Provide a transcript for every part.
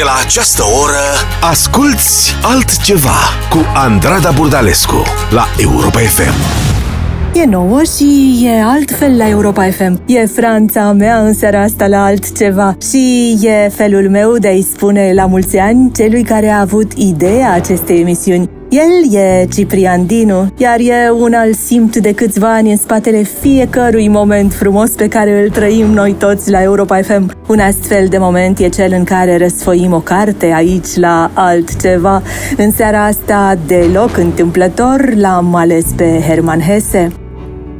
De la această oră Asculți altceva Cu Andrada Burdalescu La Europa FM E nouă și e altfel la Europa FM. E Franța mea în seara asta la altceva. Și e felul meu de a-i spune la mulți ani celui care a avut ideea acestei emisiuni. El e Ciprian Dinu, iar e un alt simt de câțiva ani în spatele fiecărui moment frumos pe care îl trăim noi toți la Europa FM. Un astfel de moment e cel în care răsfoim o carte aici la altceva. În seara asta, deloc întâmplător, l-am ales pe Herman Hesse.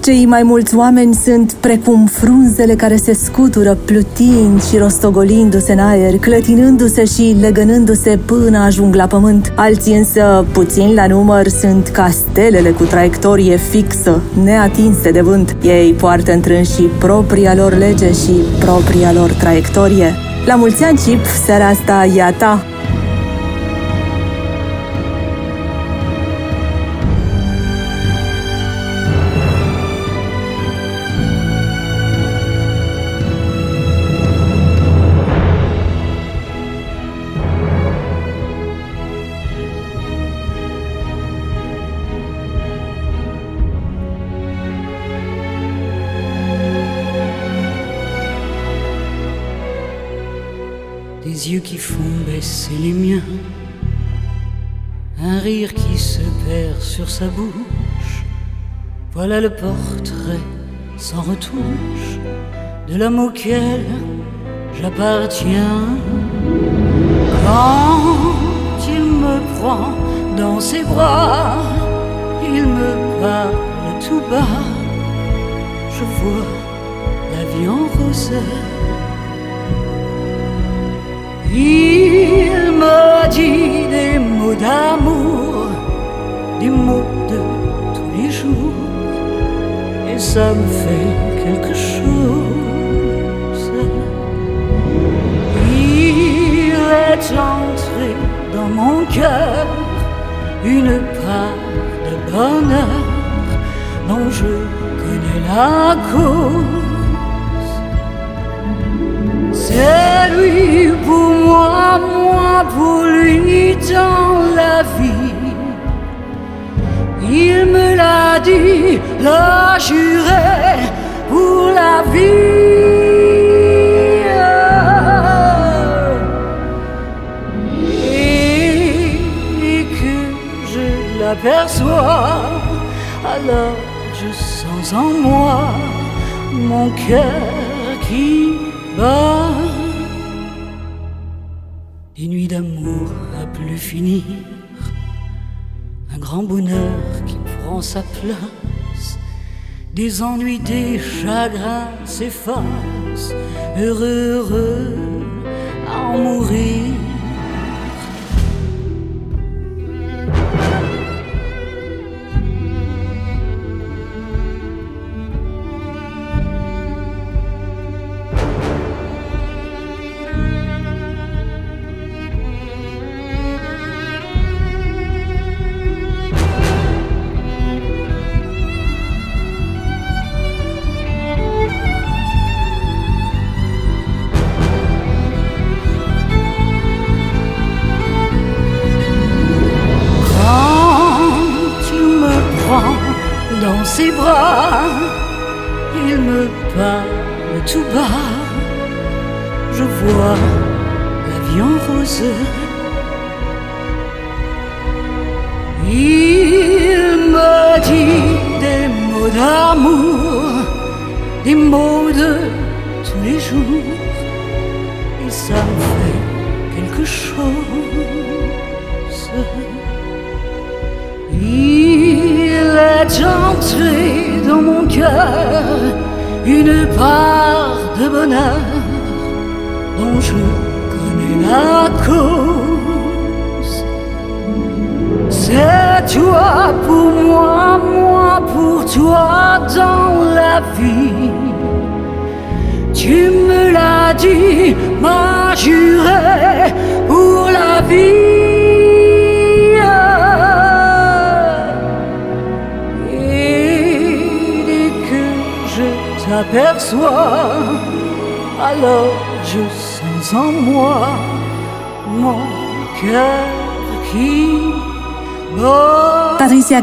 Cei mai mulți oameni sunt precum frunzele care se scutură plutind și rostogolindu-se în aer, clătinându-se și legănându-se până ajung la pământ. Alții însă, puțin la număr, sunt castelele cu traiectorie fixă, neatinse de vânt. Ei poartă întrânși propria lor lege și propria lor traiectorie. La mulți ani, Chip, seara asta e a ta, bouche. Voilà le portrait sans retouche de l'homme auquel j'appartiens. Quand il me prend dans ses bras, il me parle tout bas. Je vois la vie en. Il me dit des mots d'amour, des mots de tous les jours, et ça me fait quelque chose. Il est entré dans mon cœur une part de bonheur dont je connais la cause. C'est lui pour moi, moi pour lui dans la vie. Il me l'a dit, l'a juré pour la vie. Et que je l'aperçois, alors je sens en moi mon cœur qui bat. Des nuits d'amour à plus finir, grand bonheur qui prend sa place, des ennuis, des chagrins s'effacent, heureux, heureux à en mourir.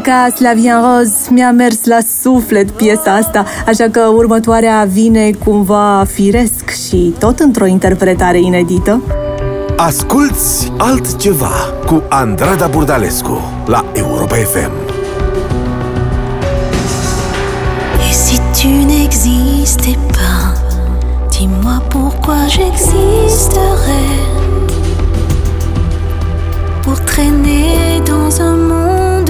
Patricia Cas, Slavia Roz, mi-a mers la suflet piesa asta, așa că următoarea vine cumva firesc și tot într-o interpretare inedită. Asculți altceva cu Andrada Burdalescu la Europa FM. Et si tu n'existais pas, dis-moi pourquoi j'existerais pour traîner dans un monde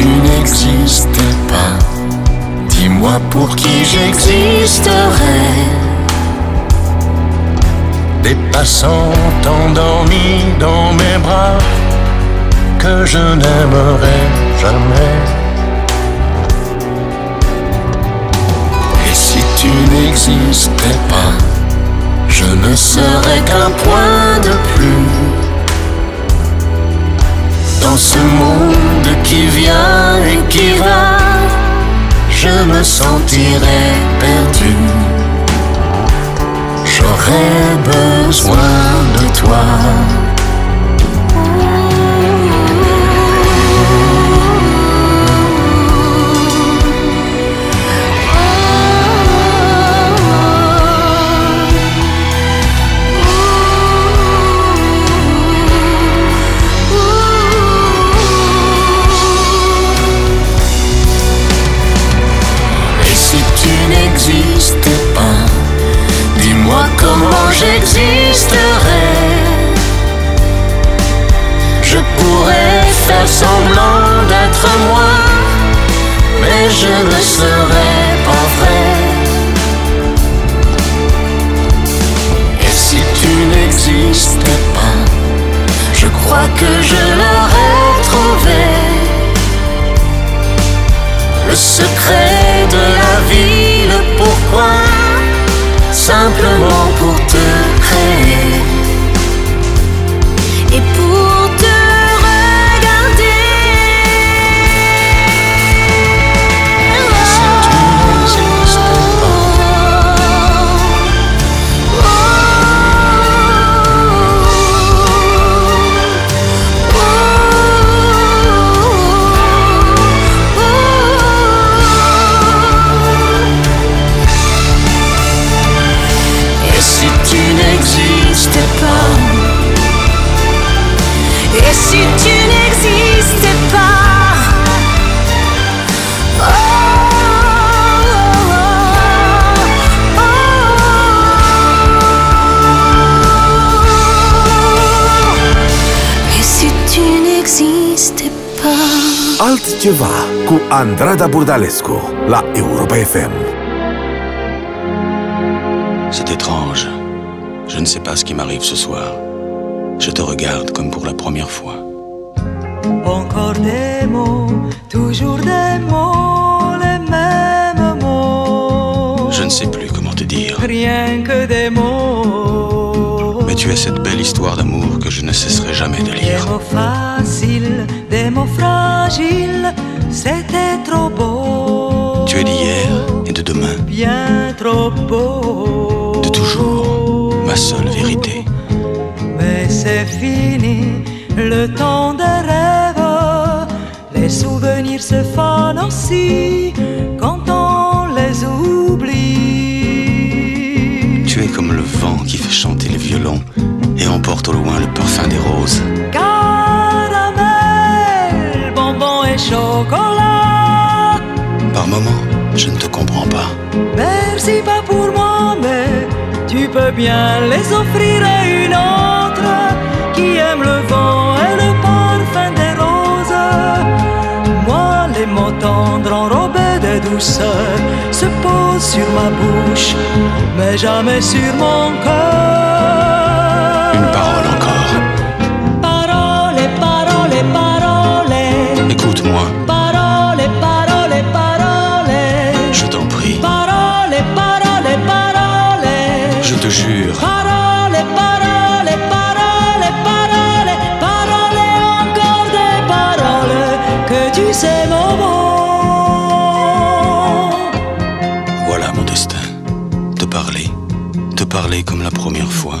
Tu n'existais pas, dis-moi pour qui j'existerais. Des passants endormis dans mes bras que je n'aimerais jamais. Et si tu n'existais pas, je ne serais qu'un point de plus dans ce monde qui vient et qui va. Je me sentirais perdu. J'aurais besoin de toi. Cu Andrada Burdalescu la Europa FM. C'est étrange. Je ne sais pas ce qui m'arrive ce soir. Je te regarde comme pour la première fois. Encore des mots, toujours des mots, les mêmes mots. Je ne sais plus comment te dire. Rien que des mots. Mais tu es cette belle histoire d'amour que je ne cesserai jamais de Des lire. mots faciles, des mots fragiles, c'était trop beau. Tu es d'hier et de demain, Bien trop beau. de toujours, ma seule vérité. Mais c'est fini, le temps des rêves. Les souvenirs se fanent aussi quand on les oublie. Tu es comme le vent qui fait chanter les violons et emporte au loin le parfum des roses. Chocolat. Par moments, je ne te comprends pas. Merci pas pour moi, mais tu peux bien les offrir à une autre qui aime le vent et le parfum des roses. Moi, les mots tendres enrobés de douceur. se pose sur ma bouche, mais jamais sur mon cœur. Une. Parole, parler comme la première fois.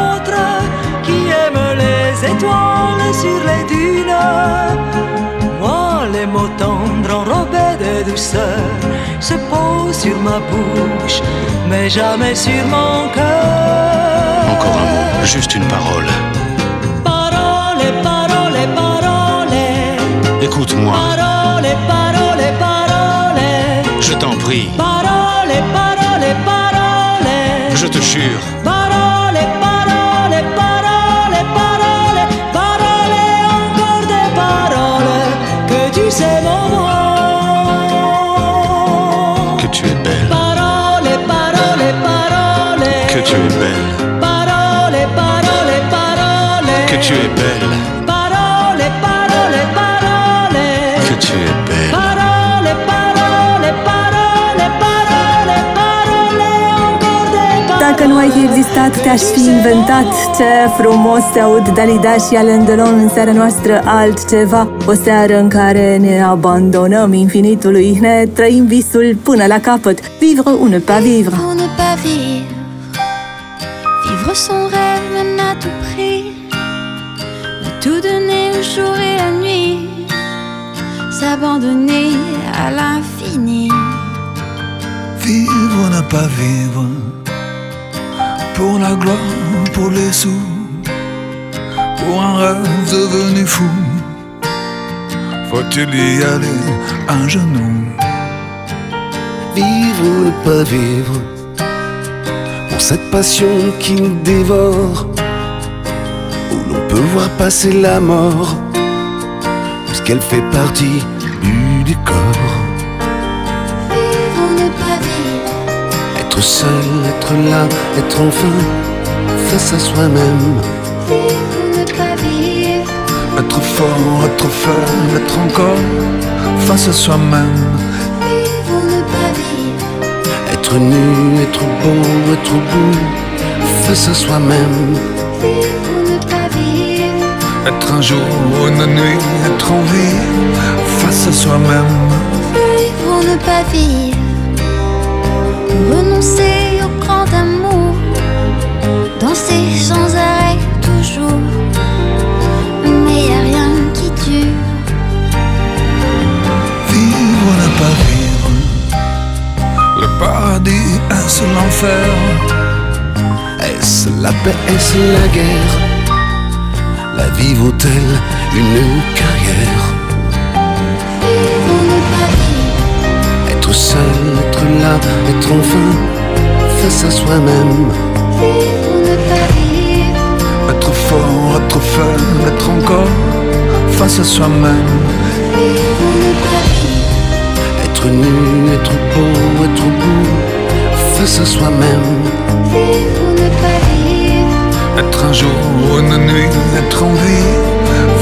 les étoiles sur les dunes. Moi, les mots tendres enrobés de douceur se posent sur ma bouche, mais jamais sur mon cœur. Encore un mot, juste une parole. Parole, parole, parole. Écoute-moi, Parole, parole, parole. je t'en prie, Parole, parole, parole. je te jure. Tu es belle, Parole, parole, parole. que tu es belle, Parole, parole, parole. que tu es belle. Parole, parole, parole, parole, parole, encore des paroles. Dacă nu ai fi existat, te-aș fi inventat Ce frumos se aud Dalida și Alain Delon în seara noastră Altceva, o seară în care ne abandonăm infinitului Ne trăim visul până la capăt Vivre ou ne pas vivre Pour ne pas vivre, pour un rêve devenu fou. Faut-il y aller à genoux Vivre ou ne pas vivre? Pour cette passion qui nous dévore Où l'on peut voir passer la mort Puisqu'elle fait partie du décor. Vivre ou ne pas vivre, Être seul, être là, être enfin Face à soi-même vivre ou ne pas vivre, Être fort, être faible, être encore face à soi-même. vivre ou ne pas vivre, Être nu, être beau, être beau Face à soi-même vivre ou ne pas vivre, Être un jour, une nuit, être en vie face à soi-même. vivre ou ne pas vivre, renoncer Est-ce la guerre. La vie vaut-elle une carrière? Être seul, être là, être enfin face à soi-même. Être fort, être faible, être encore face à soi-même. Être nu, être beau, être beau face à soi-même un jour, une nuit, être en vie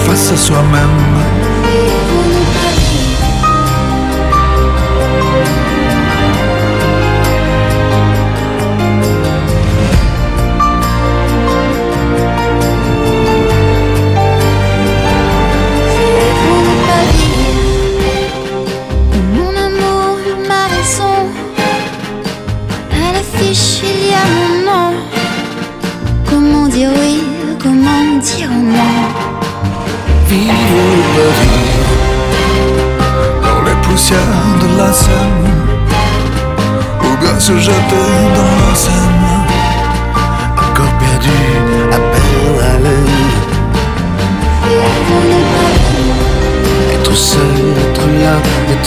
face à soi-même.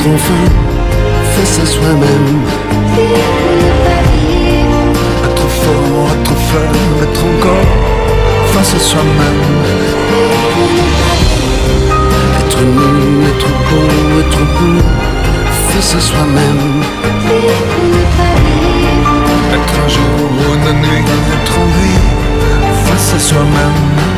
Être enfin face à soi-même. Être fort, être faible, être encore face à soi-même. Être nu, être beau, être beau face à soi-même. Être un jour ou une nuit, être en vie face à soi-même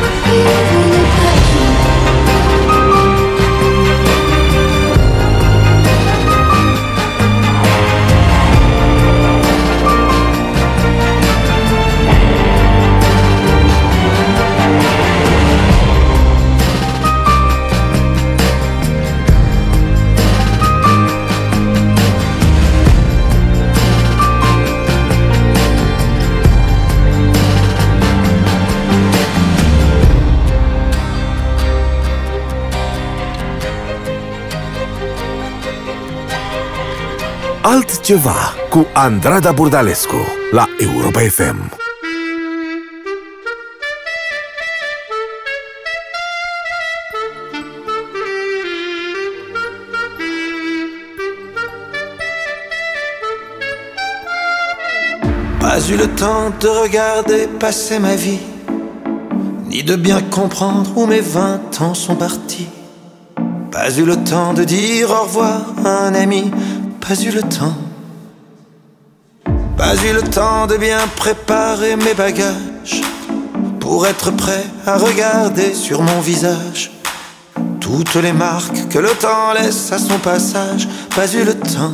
Andrada la Europa FM. Pas eu le temps de regarder passer ma vie, ni de bien comprendre où mes vingt ans sont partis. Pas eu le temps de dire au revoir à un ami, pas eu le temps. Pas eu le temps de bien préparer mes bagages pour être prêt à regarder sur mon visage toutes les marques que le temps laisse à son passage. Pas eu le temps.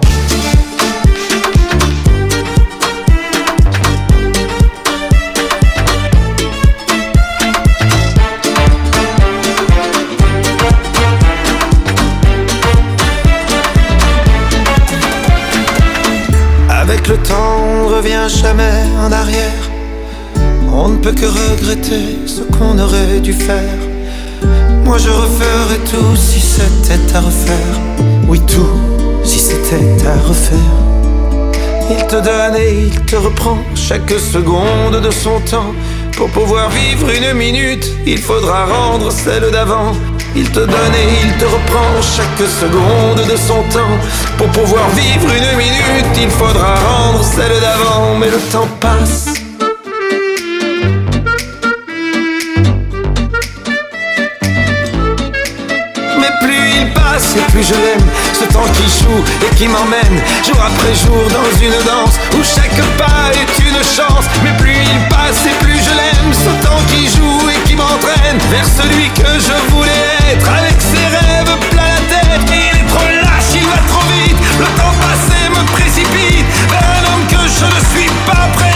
Que regretter ce qu'on aurait dû faire. Moi je referais tout si c'était à refaire. Oui, tout si c'était à refaire. Il te donne et il te reprend chaque seconde de son temps. Pour pouvoir vivre une minute, il faudra rendre celle d'avant. Il te donne et il te reprend chaque seconde de son temps. Pour pouvoir vivre une minute, il faudra rendre celle d'avant. Mais le temps passe. Je l'aime Ce temps qui joue et qui m'emmène Jour après jour dans une danse Où chaque pas est une chance. Mais plus il passe et plus je l'aime Ce temps qui joue et qui m'entraîne Vers celui que je voulais être. Avec ses rêves plein la tête Il est trop lâche, il va trop vite. Le temps passé me précipite Vers un homme que je ne suis pas prêt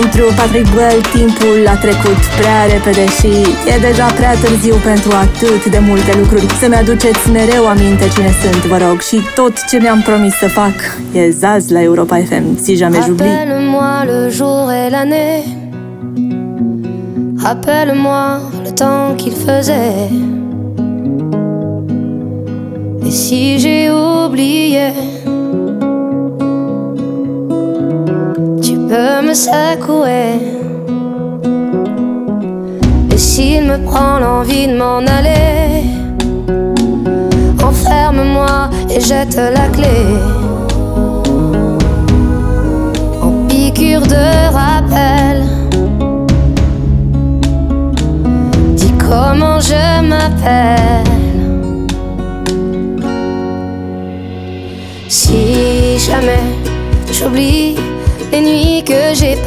Pentru Patrick Bell, timpul a trecut prea repede și e deja prea târziu pentru atât de multe lucruri. Să-mi aduceți mereu aminte cine sunt, vă rog, și tot ce mi-am promis să fac e Zaz la Europa FM, si jamais j'oublie. Rappelle-moi le jour et l'année Rappelle-moi le temps qu'il faisait Et si j'ai oublié me secouer. Et s'il me prend l'envie de m'en aller, enferme-moi et jette la clé. En piqûre de rappel,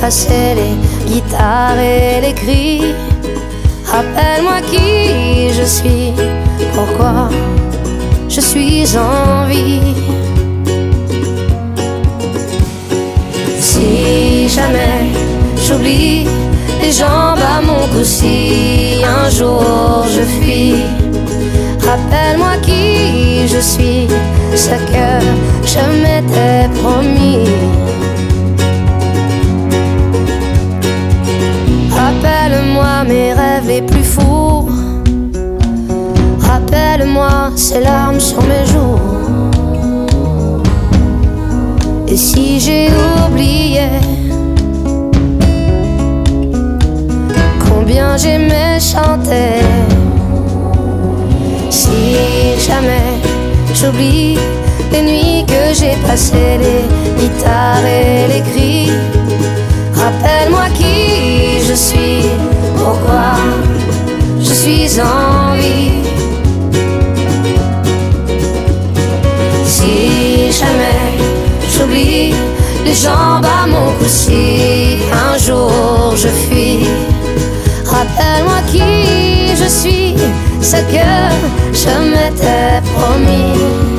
passées, les guitares et les cris. Rappelle-moi qui je suis, pourquoi je suis en vie. Si jamais j'oublie les jambes à mon cou, si un jour je fuis, rappelle-moi qui je suis, ce que je m'étais promis. Ces larmes sur mes joues. Et si j'ai oublié combien j'aimais chanter, si jamais j'oublie les nuits que j'ai passées, les guitares et les cris, rappelle-moi qui je suis, pourquoi je suis en vie. Les jambes à mon cou, si un jour je fuis, rappelle-moi qui je suis, ce que je m'étais promis.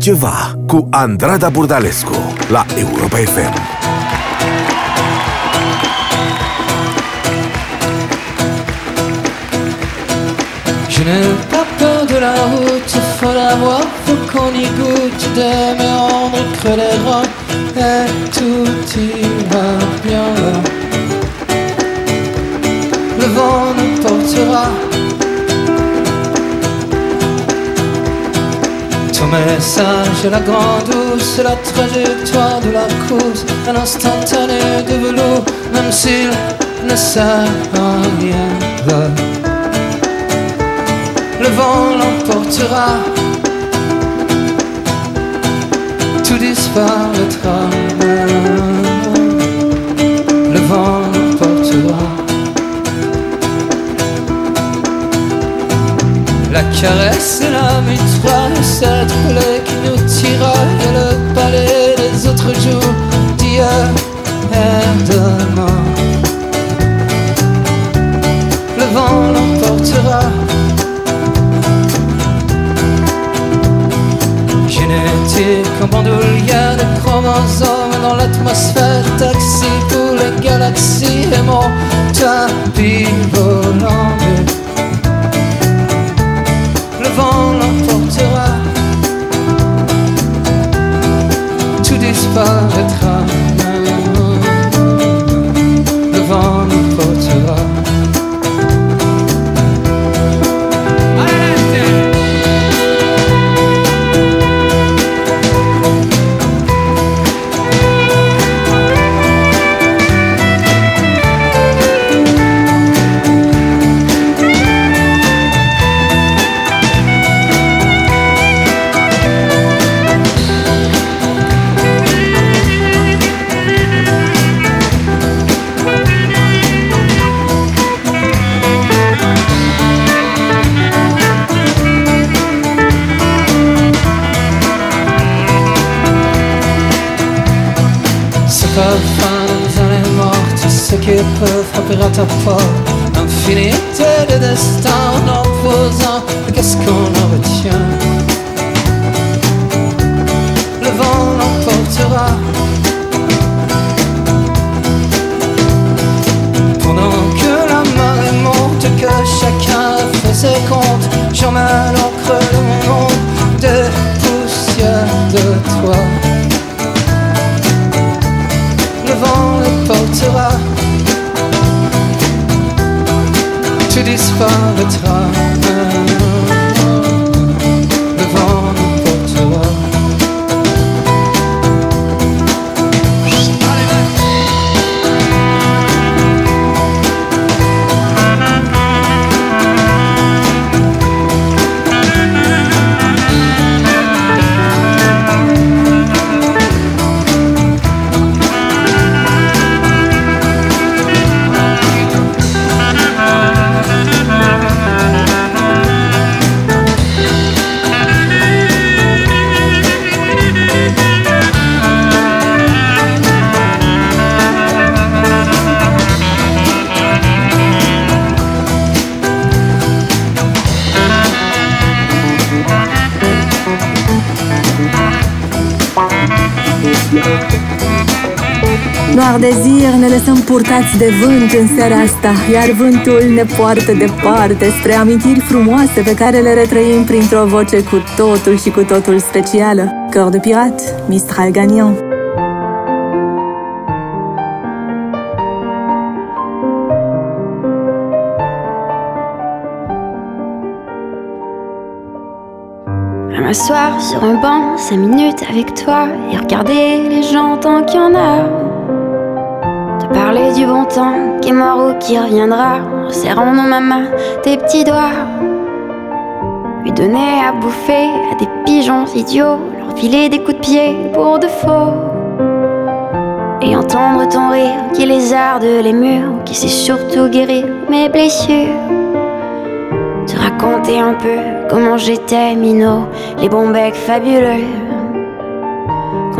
L'année. Altceva cu Andrada Burdalescu la Europa FM. Je n'ai pas peur de la route, faut la voir, faut qu'on y goûte de me rendre creux les reins et tout ira bien là. Le vent nous portera. Ton message la grande douce, la trajectoire de la course, un instantané de velours, même s'il ne sert à rien le vent l'emportera, tout disparaîtra. Les purtați de vânt în seara asta, iar vântul ne poartă departe spre amintiri frumoase pe care le retrăim printr-o voce cu totul și cu totul specială. Cœur de pirat, Mistral gagnant. m'asseoir sur un banc, cinq minutes avec toi et regarder les gens tant qu'il y en a. Parler du bon temps qui est mort ou qui reviendra, en serrant dans ma main tes petits doigts. Lui donner à bouffer à des pigeons idiots, leur filer des coups de pied pour de faux. Et entendre ton rire qui lézarde les murs, qui sait surtout guérir mes blessures. Te raconter un peu comment j'étais minot, les bons becs fabuleux.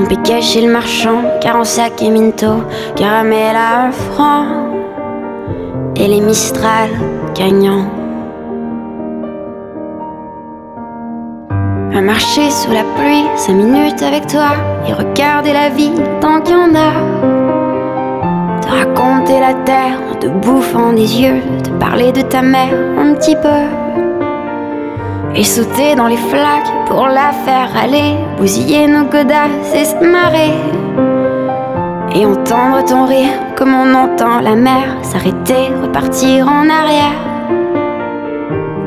Qu'on piquait chez le marchand, car en sac et minto, caramel à un franc. Et les Mistral gagnants. À marcher sous la pluie, cinq minutes avec toi, et regarder la vie tant qu'il y en a. Te raconter la terre en te bouffant des yeux, te parler de ta mère un petit peu. Et sauter dans les flaques pour la faire aller, bousiller nos godasses et se marrer. Et entendre ton rire comme on entend la mer s'arrêter, repartir en arrière.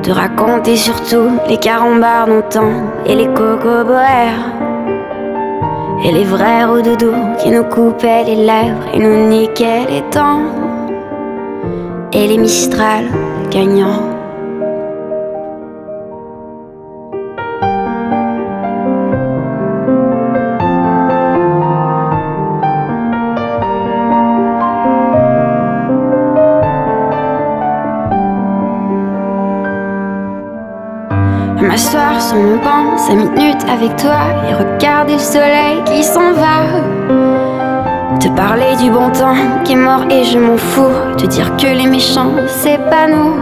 Te raconter surtout les carambars d'antan et les cocoboères. Et les vrais doudou qui nous coupaient les lèvres et nous niquaient les dents. Et les Mistral gagnants. Cinq minutes avec toi et regarder le soleil qui s'en va. Te parler du bon temps qui est mort et je m'en fous. Te dire que les méchants, c'est pas nous.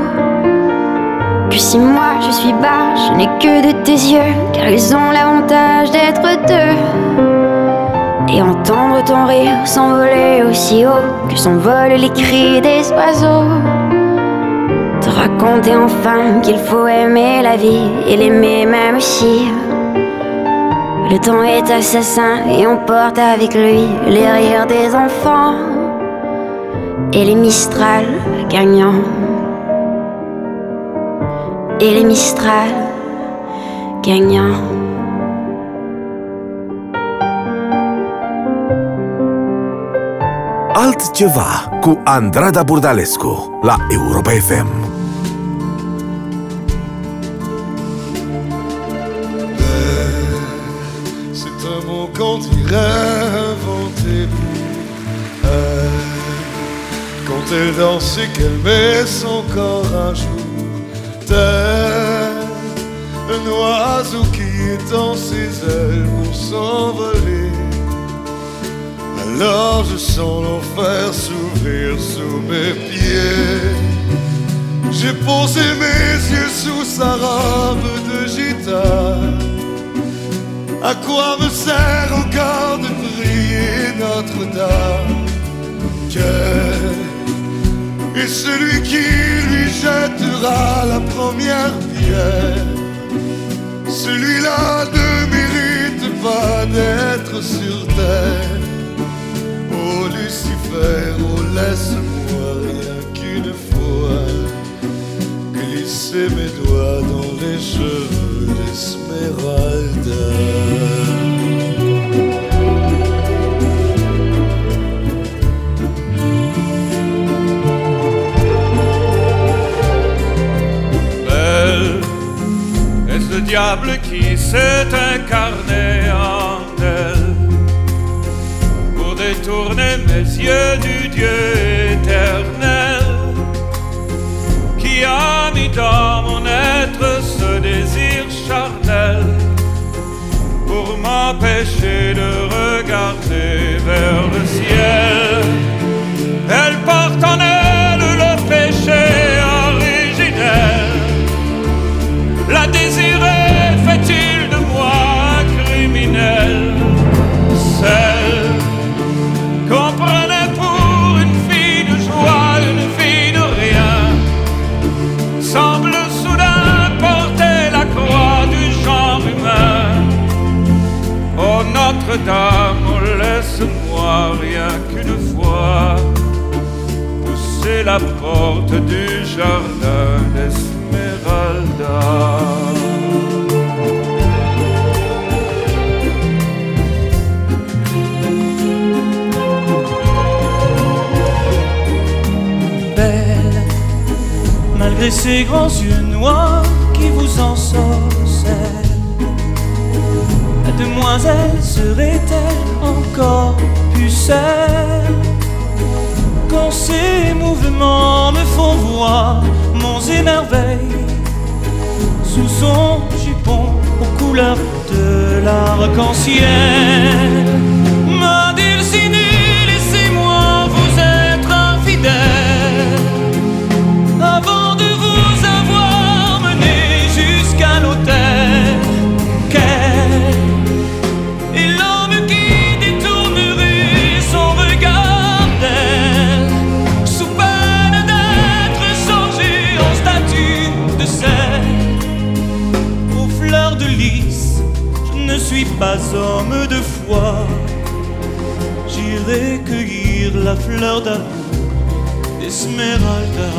Que si moi je suis bas, je n'ai que de tes yeux, car ils ont l'avantage d'être deux. Et entendre ton rire s'envoler aussi haut que s'envolent les cris des oiseaux raconter enfin qu'il faut aimer la vie et l'aimer même si le temps est assassin et on porte avec lui les rires des enfants et les Mistral gagnants et les Mistral gagnants. Altceva cu Andrada Burdalescu la Europa FM. Pour elle. Quand elle danse et qu'elle met son corps un jour, tel un oiseau qui étend ses ailes pour s'envoler. Alors je sens l'enfer s'ouvrir sous mes pieds. J'ai posé mes yeux sous sa robe de gitane. À quoi me sert encore de prier Notre-Dame? Et celui qui lui jettera la première pierre? Celui-là ne mérite pas d'être sur terre. Oh Lucifer, oh laisse-moi rien qu'une fois Glisser mes doigts dans les cheveux diable qui s'est incarné en elle détourner mes yeux du Dieu éternel qui a mis dans mon être ce désir charnel pour m'empêcher de regarder vers le ciel. Elle porte en elle le péché Notre-Dame, laisse-moi rien qu'une fois pousser la porte du jardin d'Esmeralda. belle, malgré ses grands yeux noirs demoiselle serait-elle encore pucelle quand ses mouvements me font voir mon émerveil sous son jupon aux couleurs de l'arc-en-ciel. Pas homme de foi. J'irai cueillir la fleur d'amour d'Esmeralda.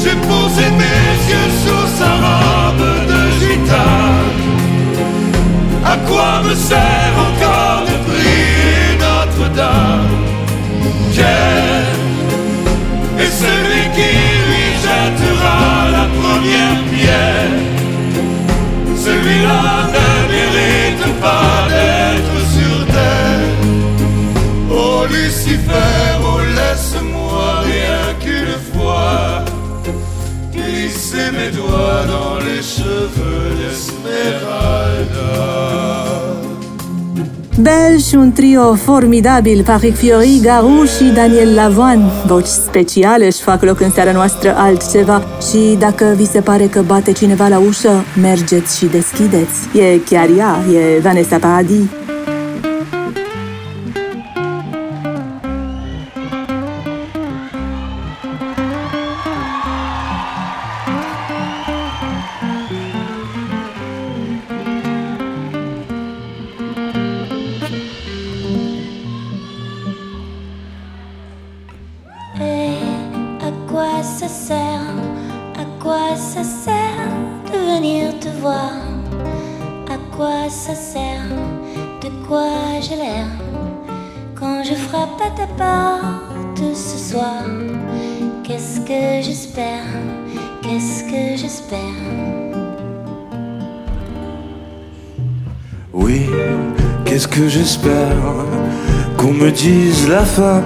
J'ai posé mes yeux sous sa robe de gitane. À quoi me sert encore Notre-Dame Quel est celui qui lui jettera la première pierre Celui-là ne mérite pas d'être sur terre. Oh Lucifer, oh laisse-moi rien qu'une fois glisser mes doigts dans les cheveux Bel și un trio formidabil, Patrick Fiori, Garu și Daniel Lavoan. Voci speciale își fac loc în seara noastră altceva și dacă vi se pare că bate cineva la ușă, mergeți și deschideți. E chiar ea, e Vanessa Paradis. far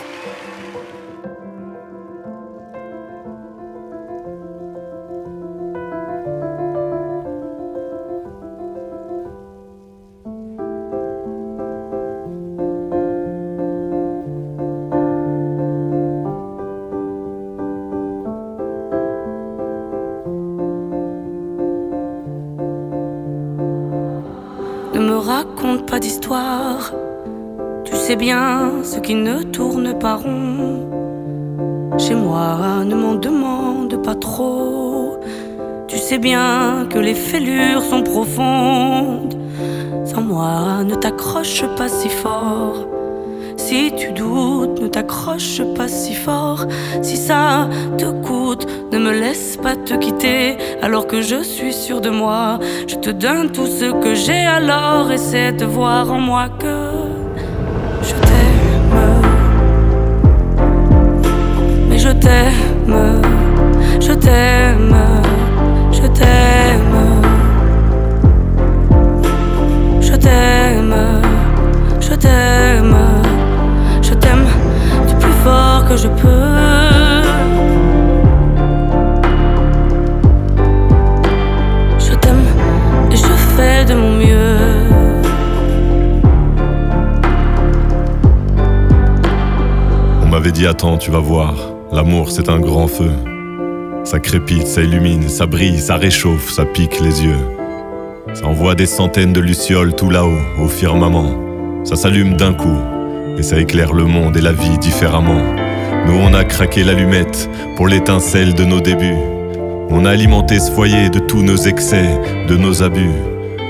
Ne tourne pas rond. Chez moi, ne m'en demande pas trop. Tu sais bien que les fêlures sont profondes. Sans moi, ne t'accroche pas si fort. Si tu doutes, ne t'accroche pas si fort. Si ça te coûte, ne me laisse pas te quitter alors que je suis sûr de moi. Je te donne tout ce que j'ai alors essaie de voir en moi que t'aime, je t'aime, je t'aime, je t'aime, je t'aime, je t'aime du plus fort que je peux. Je t'aime et je fais de mon mieux. On m'avait dit attends, tu vas voir. L'amour, c'est un grand feu. Ça crépite, ça illumine, ça brille, ça réchauffe, ça pique les yeux. Ça envoie des centaines de lucioles tout là-haut, au firmament. Ça s'allume d'un coup, et ça éclaire le monde et la vie différemment. Nous, on a craqué l'allumette pour l'étincelle de nos débuts. On a alimenté ce foyer de tous nos excès, de nos abus.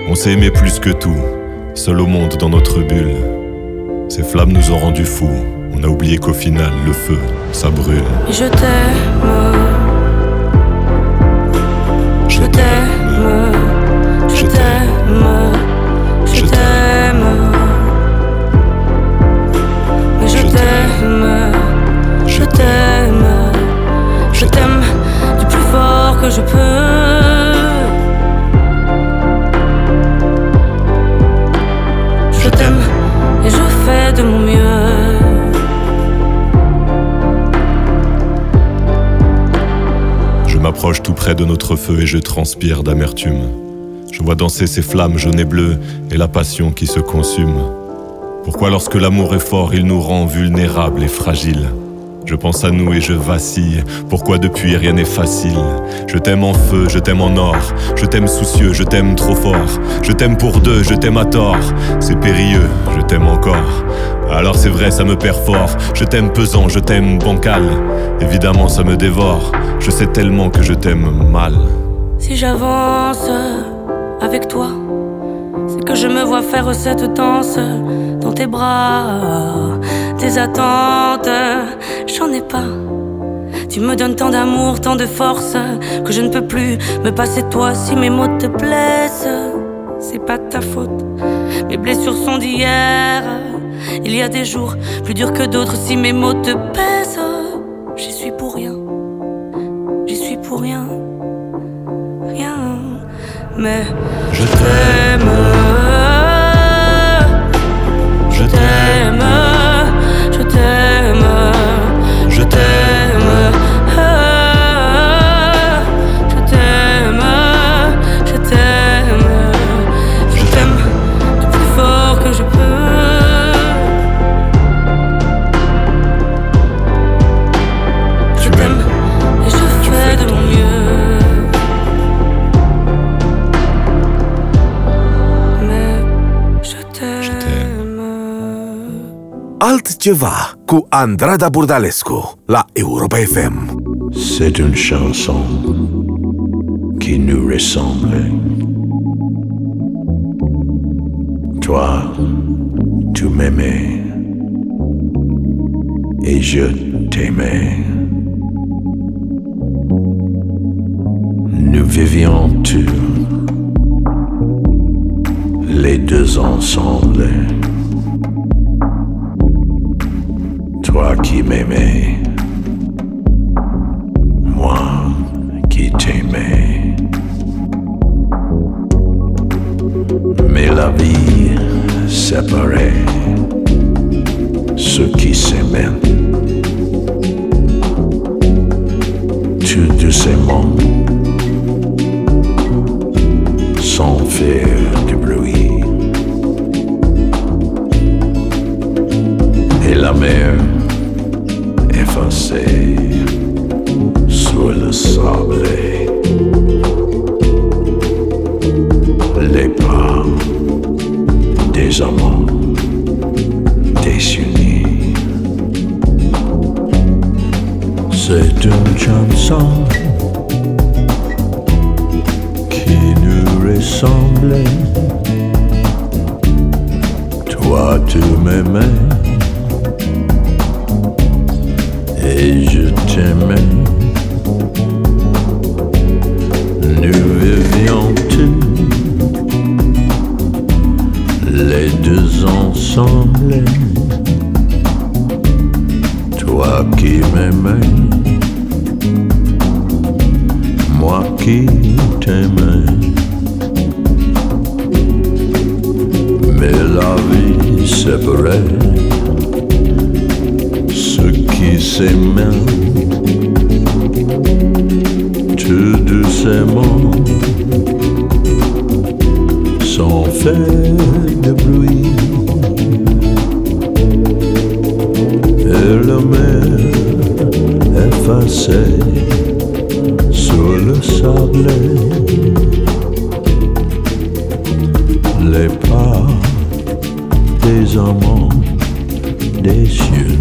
On s'est aimé plus que tout, seul au monde dans notre bulle. Ces flammes nous ont rendus fous. On a oublié qu'au final, le feu, ça brûle. Je t'aime. Je t'aime. Je t'aime. Je t'aime. je t'aime. Je t'aime. Je t'aime du plus fort que je peux. M'approche tout près de notre feu et je transpire d'amertume. Je vois danser ces flammes jaunes et bleues et la passion qui se consume. Pourquoi lorsque l'amour est fort, il nous rend vulnérables et fragiles? Je pense à nous et je vacille. Pourquoi depuis rien n'est facile? Je t'aime en feu, je t'aime en or. Je t'aime soucieux, je t'aime trop fort. Je t'aime pour deux, je t'aime à tort. C'est périlleux, je t'aime encore. Alors c'est vrai, ça me perd fort. Je t'aime pesant, je t'aime bancal. Évidemment, ça me dévore. Je sais tellement que je t'aime mal. Si j'avance avec toi, c'est que je me vois faire cette danse dans tes bras. Tes attentes, j'en ai pas. Tu me donnes tant d'amour, tant de force que je ne peux plus me passer de toi si mes mots te blessent. C'est pas ta faute, mes blessures sont d'hier. Il y a des jours plus durs que d'autres si mes mots te pèsent. J'y suis pour rien, j'y suis pour rien, rien. Mais je t'aime, Andrada la Europa FM. C'est une chanson qui nous ressemble. Toi, tu m'aimais et je t'aimais. Nous vivions tous les deux ensemble. Toi qui m'aimais, moi qui t'aimais. Mais la vie séparait ceux qui s'aimaient. Tout doucement, sans faire de bruit. Et la mer effacée sur le sable. Les pas des amants désunis. C'est une chanson qui nous ressemble. Toi, tu m'aimais et je t'aimais. Nous vivions tous les deux ensemble. Toi qui m'aimais, moi qui t'aimais. Mais la vie séparait qui s'aimaient tout doucement sans faire de bruit. Et la mer effacée sur le sable, les pas des amants désunis. asta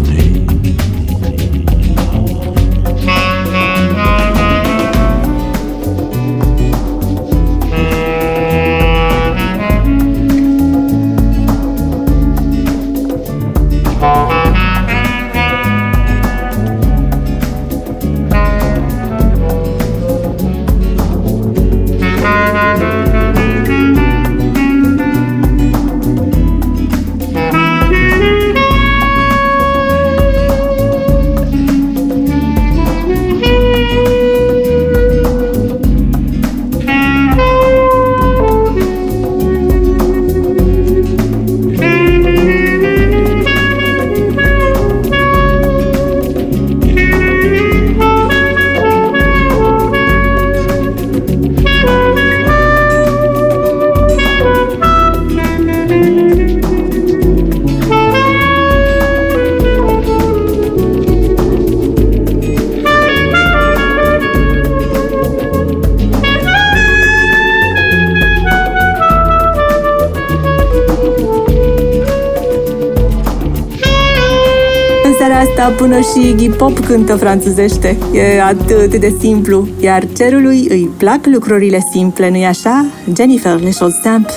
până și Iggy Pop cântă franțuzește. E atât de simplu. Iar cerului îi plac lucrurile simple, nu-i așa? Jennifer, les choses simples.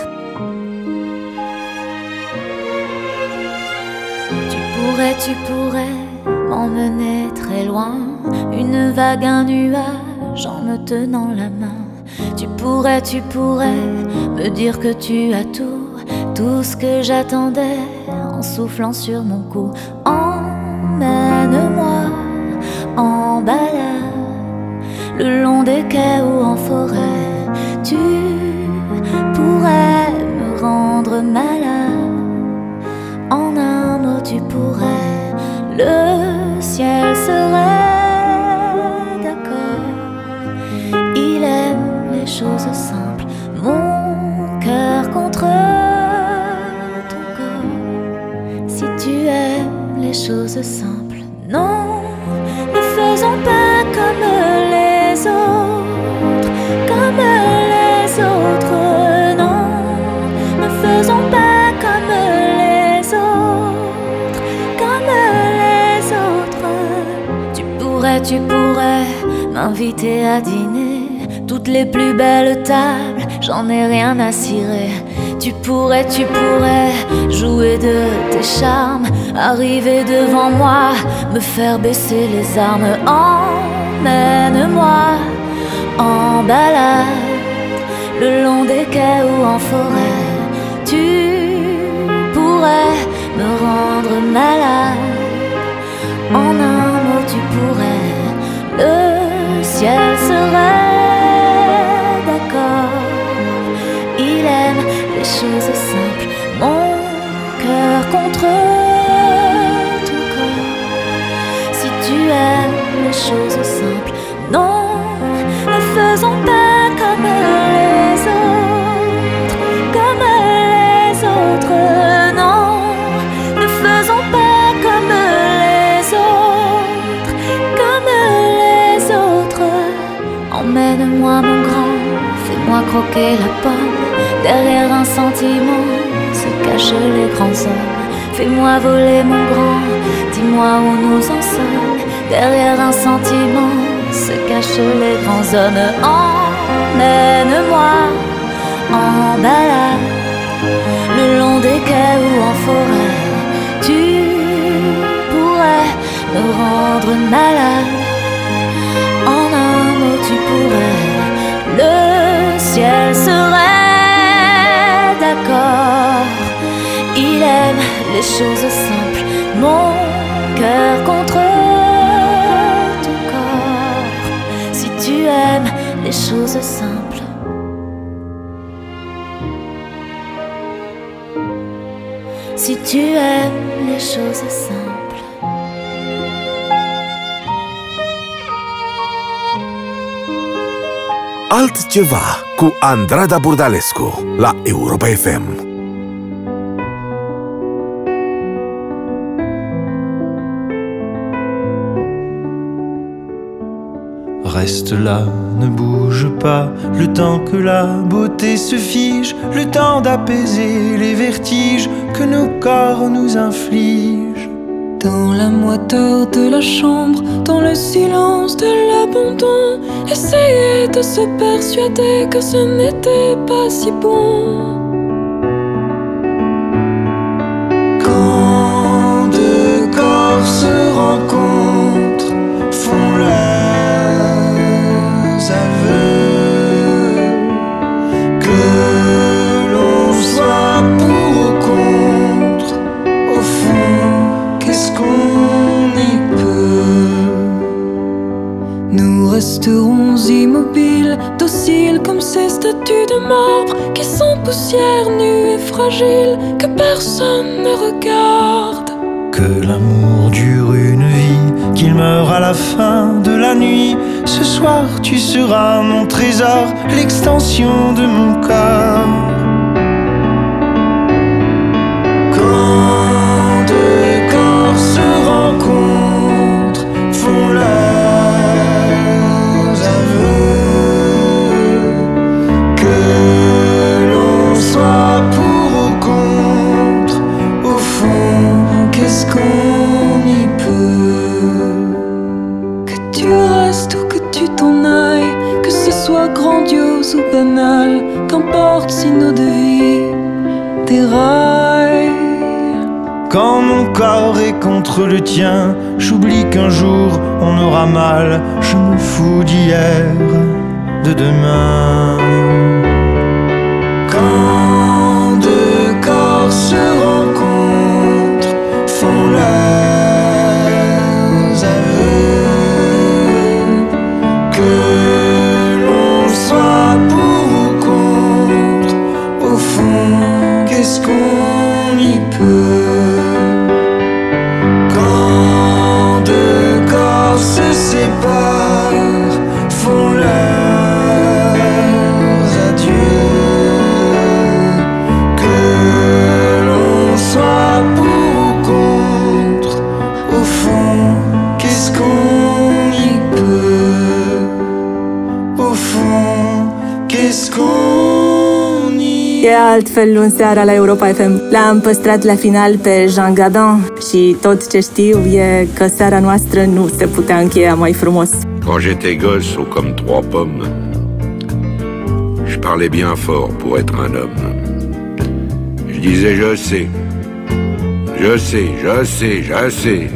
Tu pourrais, tu pourrais m'emmener très loin Une vague, un nuage en me tenant la main Tu pourrais, tu pourrais me dire que tu as tout Tout ce que j'attendais en soufflant sur mon cou balade le long des quais ou en forêt. Tu pourrais me rendre malade. En un mot, tu pourrais. Le ciel serait d'accord. Il aime les choses simples. Mon cœur contre ton corps. Si tu aimes les choses simples, non, m'inviter à dîner, toutes les plus belles tables, j'en ai rien à cirer. Tu pourrais, tu pourrais jouer de tes charmes, arriver devant moi, me faire baisser les armes. Emmène-moi en balade, le long des quais ou en forêt. Tu pourrais me rendre malade. En un mot, tu pourrais, le ciel serait d'accord. Il aime les choses la pomme. Derrière un sentiment se cachent les grands hommes. Fais-moi voler mon grand, dis-moi où nous en sommes. Derrière un sentiment se cachent les grands hommes. Emmène-moi en balade, le long des quais ou en forêt. Tu pourrais me rendre malade. En un mot, tu pourrais, le ciel serait d'accord. Il aime les choses simples, mon cœur contre ton corps. Si tu aimes les choses simples. Si tu aimes les choses simples. Reste là, ne bouge pas, le temps que la beauté se fige, le temps d'apaiser les vertiges que nos corps nous infligent. Dans la moiteur de la chambre, dans le silence de l'abandon, essayer de se persuader que ce n'était pas si bon. De marbre qui sont poussière nue et fragile, que personne ne regarde. Que l'amour dure une vie, qu'il meure à la fin de la nuit. Ce soir, tu seras mon trésor, l'extension de mon corps. Le tien, j'oublie qu'un jour on aura mal. Je me fous d'hier, de demain. Quand deux corps se E. L-am păstrat la pe Jean ce știu e seara noastră nu se putea încheia mai. Quand j'étais gosse, haut comme trois pommes, je parlais bien fort pour être un homme. Je disais je sais, je sais, je sais, je sais.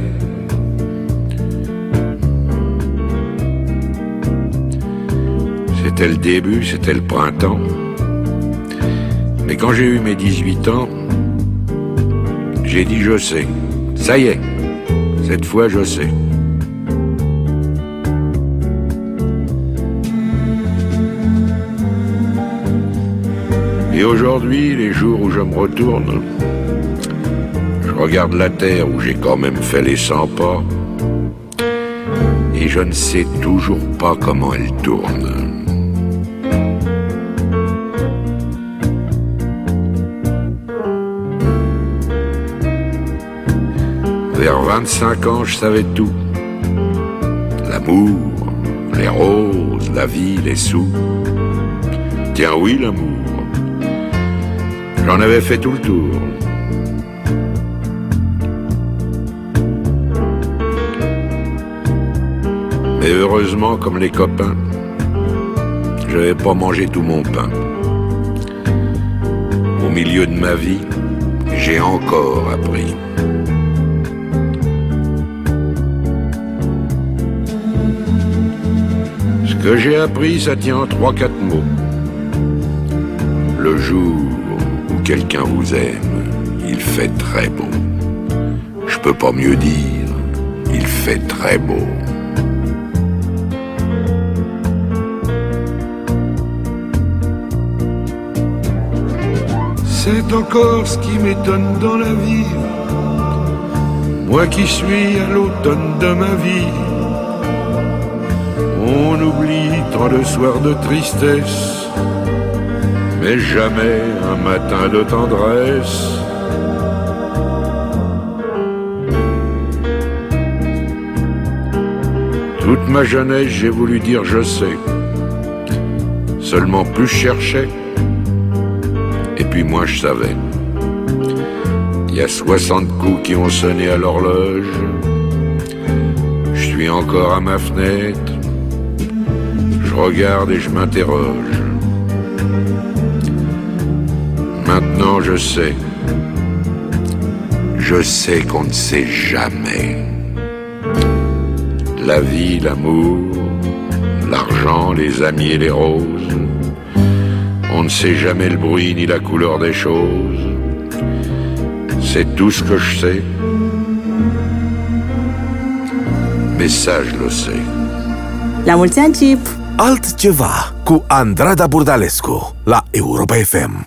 C'était le début, c'était le printemps. Quand j'ai eu mes 18 ans, j'ai dit je sais. Ça y est, cette fois je sais. Et aujourd'hui, les jours où je me retourne, je regarde la terre où j'ai quand même fait les 100 pas, et je ne sais toujours pas comment elle tourne. Vers 25 ans, je savais tout. L'amour, les roses, la vie, les sous. Tiens oui, l'amour. J'en avais fait tout le tour. Mais heureusement, comme les copains, je n'avais pas mangé tout mon pain. Au milieu de ma vie, j'ai encore appris. Que j'ai appris, ça tient en trois, quatre mots. Le jour où quelqu'un vous aime, il fait très beau. Je peux pas mieux dire, il fait très beau. C'est encore ce qui m'étonne dans la vie. Moi qui suis à l'automne de ma vie, on oublie tant de soirs de tristesse, mais jamais un matin de tendresse. Toute ma jeunesse, j'ai voulu dire je sais. Seulement plus je cherchais, et puis moins je savais. Il y a 60 coups qui ont sonné à l'horloge. Je suis encore à ma fenêtre. Regarde et je m'interroge. Maintenant je sais. Je sais qu'on ne sait jamais. La vie, l'amour, l'argent, les amis et les roses. On ne sait jamais le bruit ni la couleur des choses. C'est tout ce que je sais. Mais ça, je le sais. La mulți ani! Altceva cu Andrada Burdalescu la Europa FM.